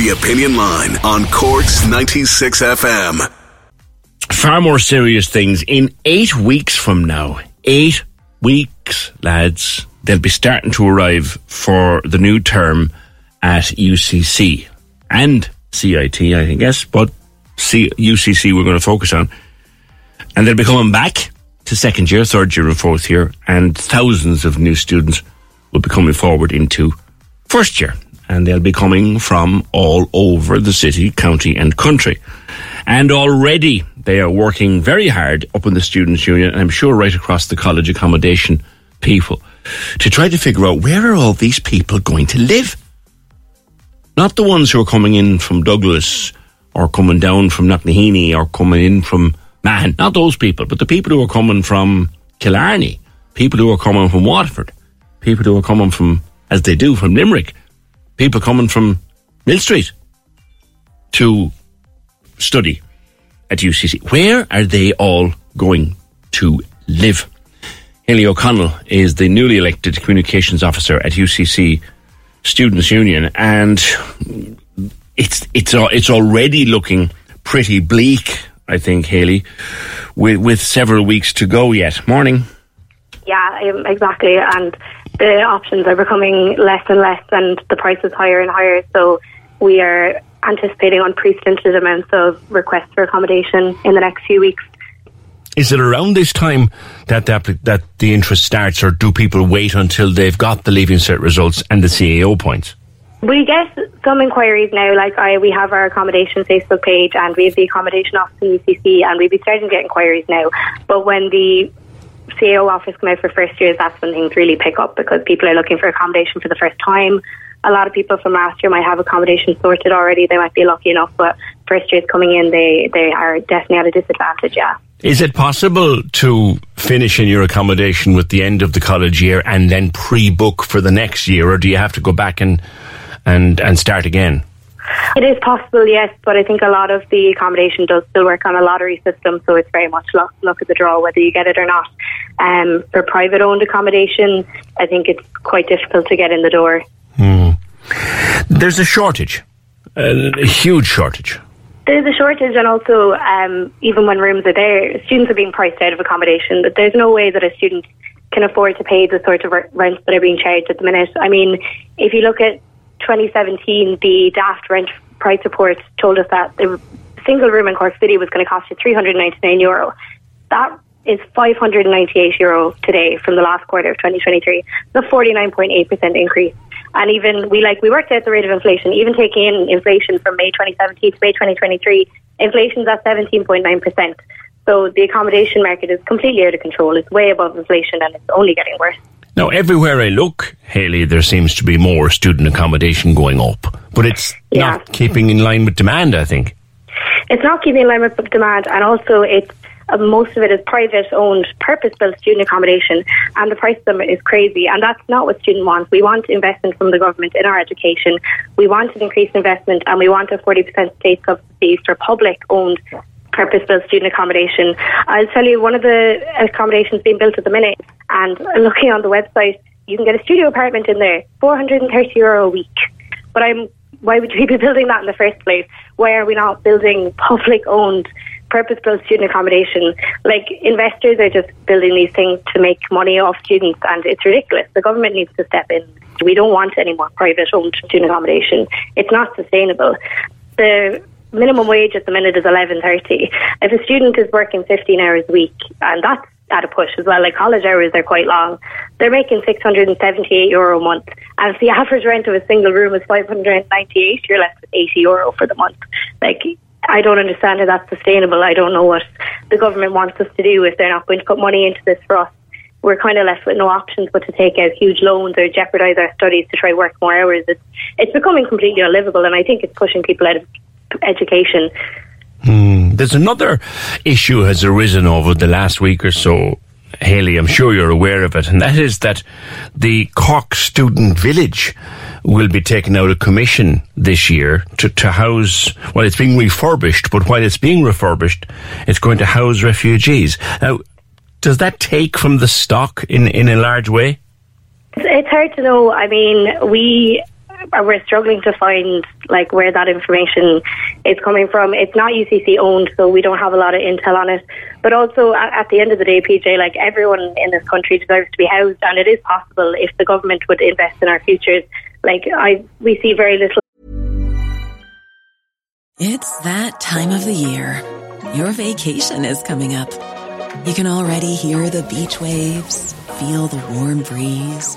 The Opinion Line on Corks 96 FM. Far more serious things. In eight weeks from now, eight weeks, lads, they'll be starting to arrive for the new term at UCC and CIT, I guess, but C- UCC we're going to focus on. And they'll be coming back to second year, third year, and fourth year, and thousands of new students will be coming forward into first year. And they'll be coming from all over the city, county, and country. And already they are working very hard up in the Students' Union, and I'm sure right across the college accommodation people, to try to figure out where are all these people going to live? Not the ones who are coming in from Douglas or coming down from Knocknaheeny or coming in from Mahon. Not those people, but the people who are coming from Killarney, people who are coming from Waterford, people who are coming from, as they do, from Limerick, people coming from Mill Street to study at UCC. Where are they all going to live? Hayley O'Connell is the newly elected communications officer at UCC Students' Union, and it's it's it's already looking pretty bleak. I think Hayley, with with several weeks to go yet. Morning. Yeah, exactly. And the options are becoming less and less, and the price is higher and higher. So we are anticipating unprecedented amounts of requests for accommodation in the next few weeks. Is it around this time that the, that the interest starts, or do people wait until they've got the leaving cert results and the CAO points? We get some inquiries now, like I, we have our accommodation Facebook page and we have the accommodation office in UCC and we'll be starting to get inquiries now. But when the CAO office come out for first years, that's when things really pick up because people are looking for accommodation for the first time. A lot of people from last year might have accommodation sorted already. They might be lucky enough, but first years coming in, they, they are definitely at a disadvantage, yeah. Is it possible to finish in your accommodation with the end of the college year and then pre-book for the next year, or do you have to go back and and and start again? It is possible, yes, but I think a lot of the accommodation does still work on a lottery system, so it's very much luck, luck of the draw whether you get it or not. Um, for private owned accommodation, I think it's quite difficult to get in the door. Hmm. There's a shortage, a, a huge shortage. There's a shortage, and also, um, even when rooms are there, students are being priced out of accommodation. But there's no way that a student can afford to pay the sort of rents that are being charged at the minute. I mean, if you look at 2017, the Daft rent price report told us that the single room in Cork City was going to cost you 399 euro. That is 598 euro today from the last quarter of 2023. The 49.8% increase. And even we like we worked out the rate of inflation, even taking in inflation from May 2017 to May 2023, inflation's at 17.9%. So the accommodation market is completely out of control. It's way above inflation and it's only getting worse. Now, everywhere I look, Hayley, there seems to be more student accommodation going up, but it's Yeah. not keeping in line with demand, I think. It's not keeping in line with demand, and also it's uh, most of it is private owned, purpose built student accommodation, and the price of them is crazy. And that's not what students want. We want investment from the government in our education. We want an increased investment, and we want a 40% state subsidy for public owned. Purpose built student accommodation. I'll tell you, one of the accommodations being built at the minute, and looking on the website, you can get a studio apartment in there, 430 euro a week. But I'm why would we be building that in the first place? Why are we not building public owned, purpose built student accommodation? Like investors are just building these things to make money off students and it's ridiculous. The government needs to step in. We don't want any more private owned student accommodation. It's not sustainable. The minimum wage at the minute is eleven thirty. If a student is working fifteen hours a week, and that's at a push as well, like college hours are quite long, they're making six hundred and seventy eight euro a month. And if the average rent of a single room is five hundred and ninety eight, you're left with eighty euro for the month. Like I don't understand how that's sustainable. I don't know what the government wants us to do if they're not going to put money into this for us. We're kind of left with no options but to take out huge loans or jeopardise our studies to try work more hours. It's it's becoming completely unlivable, and I think it's pushing people out of education. Hmm. There's another issue has arisen over the last week or so. Hayley, I'm sure you're aware of it, and that is that the Cork Student Village will be taken out of commission this year to, to house, well, it's being refurbished, but while it's being refurbished, it's going to house refugees. Now, does that take from the stock in, in a large way? It's hard to know. I mean, we we're struggling to find like where that information is coming from. It's not UCC owned, so we don't have a lot of intel on it. But also, at, at the end of the day, PJ, like everyone in this country deserves to be housed, and it is possible if the government would invest in our futures. Like I, we see very little. It's that time of the year. Your vacation is coming up. You can already hear the beach waves, feel the warm breeze,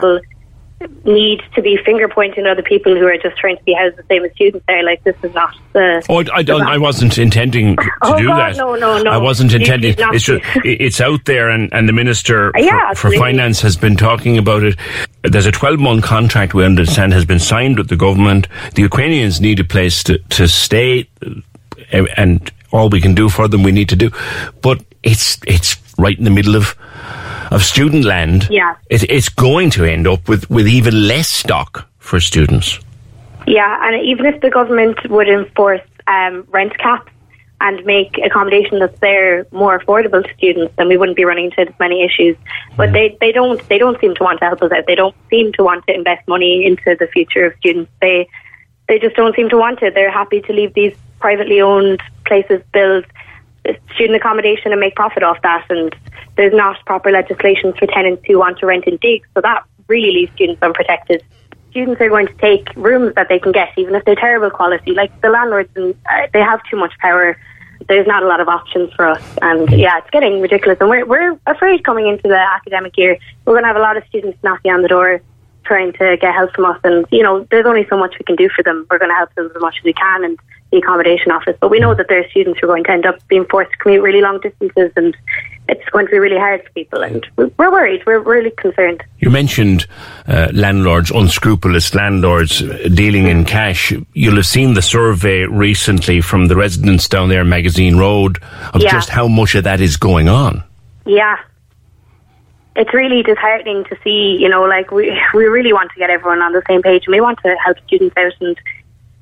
People need to be finger pointing other people who are just trying to be housed the same as students there. Like, this is not the. Oh, I, don't, I wasn't intending to Oh, do God, that. no, no, no. I wasn't intending. It's, just, it's out there, and, and the minister Yeah, for, for finance has been talking about it. There's a 12 month contract we understand has been signed with the government. The Ukrainians need a place to, to stay, uh, and all we can do for them, we need to do. But it's it's right in the middle of of student land. Yeah. it, it's going to end up with with even less stock for students. Yeah, and even if the government would enforce um, rent caps and make accommodation that's there more affordable to students, then we wouldn't be running into as many issues. But they, they don't they don't seem to want to help us out. They don't seem to want to invest money into the future of students. They they just don't seem to want it. They're happy to leave these privately owned places build student accommodation and make profit off that. And there's not proper legislation for tenants who want to rent in digs, so that really leaves students unprotected. Students are going to take rooms that they can get, even if they're terrible quality. Like the landlords, and uh, they have too much power. There's not a lot of options for us, and yeah, it's getting ridiculous. And we're we're afraid coming into the academic year, we're going to have a lot of students knocking on the door trying to get help from us. And, you know, there's only so much we can do for them. We're going to help them as much as we can in the accommodation office. But we know that there are students who are going to end up being forced to commute really long distances and it's going to be really hard for people. And we're worried. We're really concerned. You mentioned uh, landlords, unscrupulous landlords uh, dealing in cash. You'll have seen the survey recently from the residents down there, Magazine Road, of Yeah. just how much of that is going on. Yeah. It's really disheartening to see, you know, like we we really want to get everyone on the same page and we want to help students out and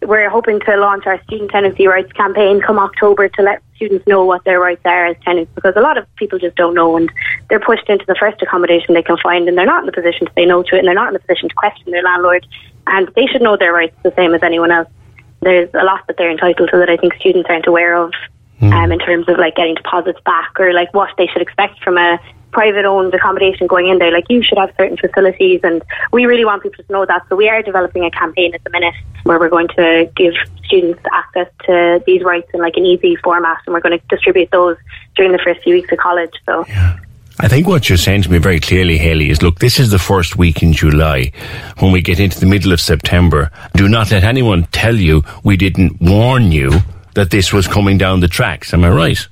we're hoping to launch our student tenancy rights campaign come October to let students know what their rights are as tenants because a lot of people just don't know and they're pushed into the first accommodation they can find and they're not in a position to say no to it and they're not in a position to question their landlord and they should know their rights the same as anyone else. there's a lot that they're entitled to that I think students aren't aware of mm. um, in terms of like getting deposits back or like what they should expect from a private owned accommodation going in there. Like you should have certain facilities, and we really want people to know that. So we are developing a campaign at the minute where we're going to give students access to these rights in like an easy format, and we're going to distribute those during the first few weeks of college. So. Yeah. I think what you're saying to me very clearly, Hayley, is look, this is the first week in July. When we get into the middle of September, do not let anyone tell you we didn't warn you that this was coming down the tracks. Am I right?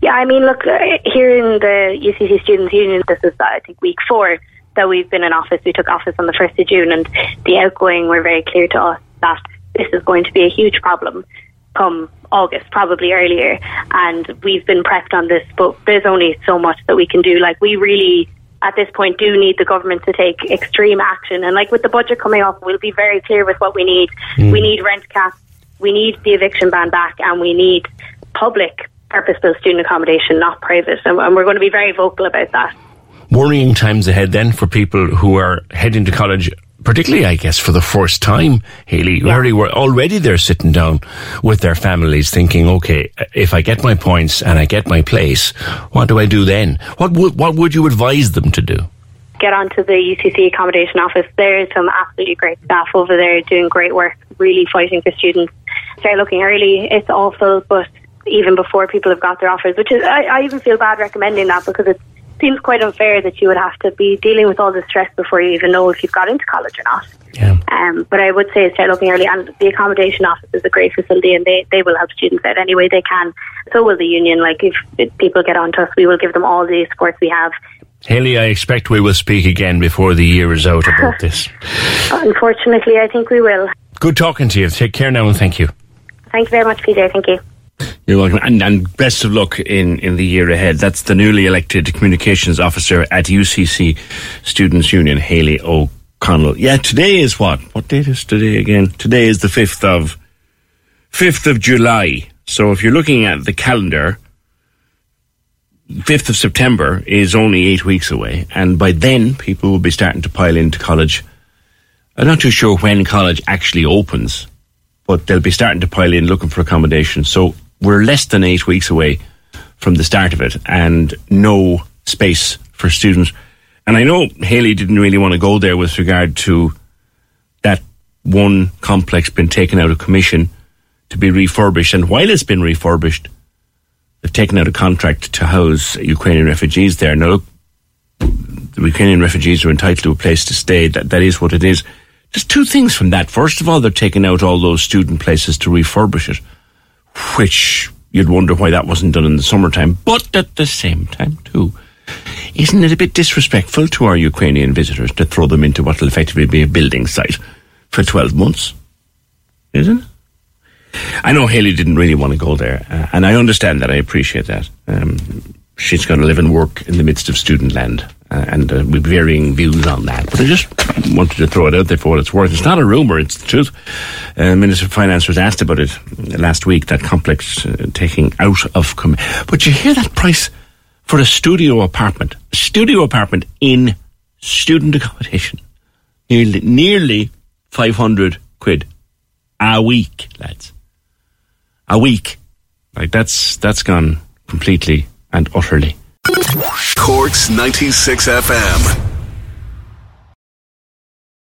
Yeah, I mean, look, uh, here in the UCC Students' Union, this is, I think, week four that we've been in office. We took office on the 1st of June, and the outgoing were very clear to us that this is going to be a huge problem come August, probably earlier. And we've been prepped on this, but there's only so much that we can do. Like, we really, at this point, do need the government to take extreme action. And, like, with the budget coming up, we'll be very clear with what we need. Mm. We need rent caps, we need the eviction ban back, and we need public purpose-built student accommodation, not private. And, and we're going to be very vocal about that. Worrying times ahead then for people who are heading to college particularly, I guess, for the first time, Hayley, yeah. already were already there sitting down with their families, thinking, okay, if I get my points and I get my place, what do I do then? What would what would you advise them to do? Get onto the UCC accommodation office. There's some absolutely great staff over there doing great work, really fighting for students. Start looking early. It's awful, but even before people have got their offers, which is, I, I even feel bad recommending that because it seems quite unfair that you would have to be dealing with all the stress before you even know if you've got into college or not. Yeah. Um, but I would say start looking early, and the accommodation office is a great facility, and they, they will help students out any way they can. So will the union. Like if, if people get onto us, we will give them all the support we have. Hayley, I expect we will speak again before the year is out about this. Unfortunately, I think we will. Good talking to you. Take care now, and thank you. Thank you very much, PJ. Thank you. You're welcome. And, and, best of luck in, in the year ahead. That's the newly elected communications officer at UCC Students' Union, Hayley O'Connell. Yeah, today is what? What date is today again? Today is the 5th of, 5th of July. So if you're looking at the calendar, 5th of September is only eight weeks away. And by then, people will be starting to pile into college. I'm not too sure when college actually opens, but they'll be starting to pile in looking for accommodation. So we're less than eight weeks away from the start of it and no space for students. And I know Hayley didn't really want to go there with regard to that one complex being taken out of commission to be refurbished. And while it's been refurbished, they've taken out a contract to house Ukrainian refugees there. Now, look, the Ukrainian refugees are entitled to a place to stay. That, that is what it is. There's two things from that. First of all, they're taking out all those student places to refurbish it which you'd wonder why that wasn't done in the summertime. But at the same time, too, isn't it a bit disrespectful to our Ukrainian visitors to throw them into what will effectively be a building site for 12 months? Isn't it? I know Hayley didn't really want to go there, uh, and I understand that. I appreciate that. Um, she's going to live and work in the midst of student land uh, and uh, with varying views on that. But I just wanted to throw it out there for what it's worth. It's not a rumour, it's the truth. Uh, Minister of Finance was asked about it last week, that complex uh, taking out of... Com- but you hear that price for a studio apartment, a studio apartment in student accommodation, nearly, nearly 500 quid a week, lads. A week. Like, that's, that's gone completely and utterly. Corks 96 FM.